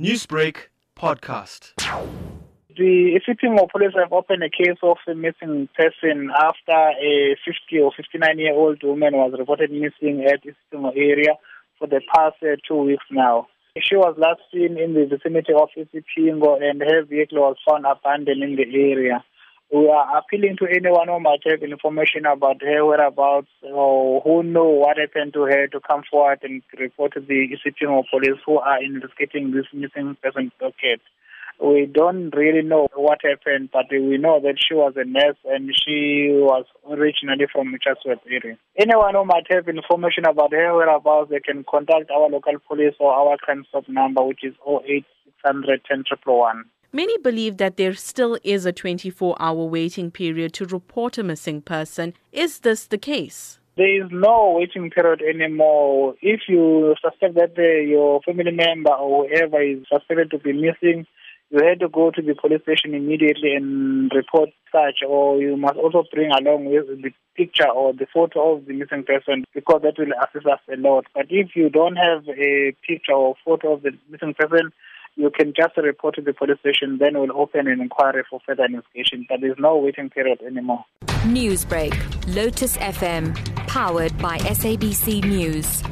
Newsbreak podcast. The Isipingo police have opened a case of a missing person after a 50 or 59 year old woman was reported missing at Isipingo area for the past uh, two weeks now. She was last seen in the vicinity of Isipingo and her vehicle was found abandoned in the area. We are appealing to anyone who might have information about her whereabouts or who know what happened to her to come forward and report to the Isipingo police who are investigating this missing person docket. We don't really know what happened, but we know that she was a nurse and she was originally from Chatsworth area. Anyone who might have information about her whereabouts, they can contact our local police or our crime stop number, which is 08600 10111. Many believe that there still is a 24 hour waiting period to report a missing person. Is this the case? There is no waiting period anymore. If you suspect that uh, your family member or whoever is suspected to be missing, you have to go to the police station immediately and report such, or you must also bring along with the picture or the photo of the missing person because that will assist us a lot. But if you don't have a picture or photo of the missing person, you can just report to the police station, then we'll open an inquiry for further investigation. But there's no waiting period anymore. Newsbreak, Lotus FM, powered by SABC News.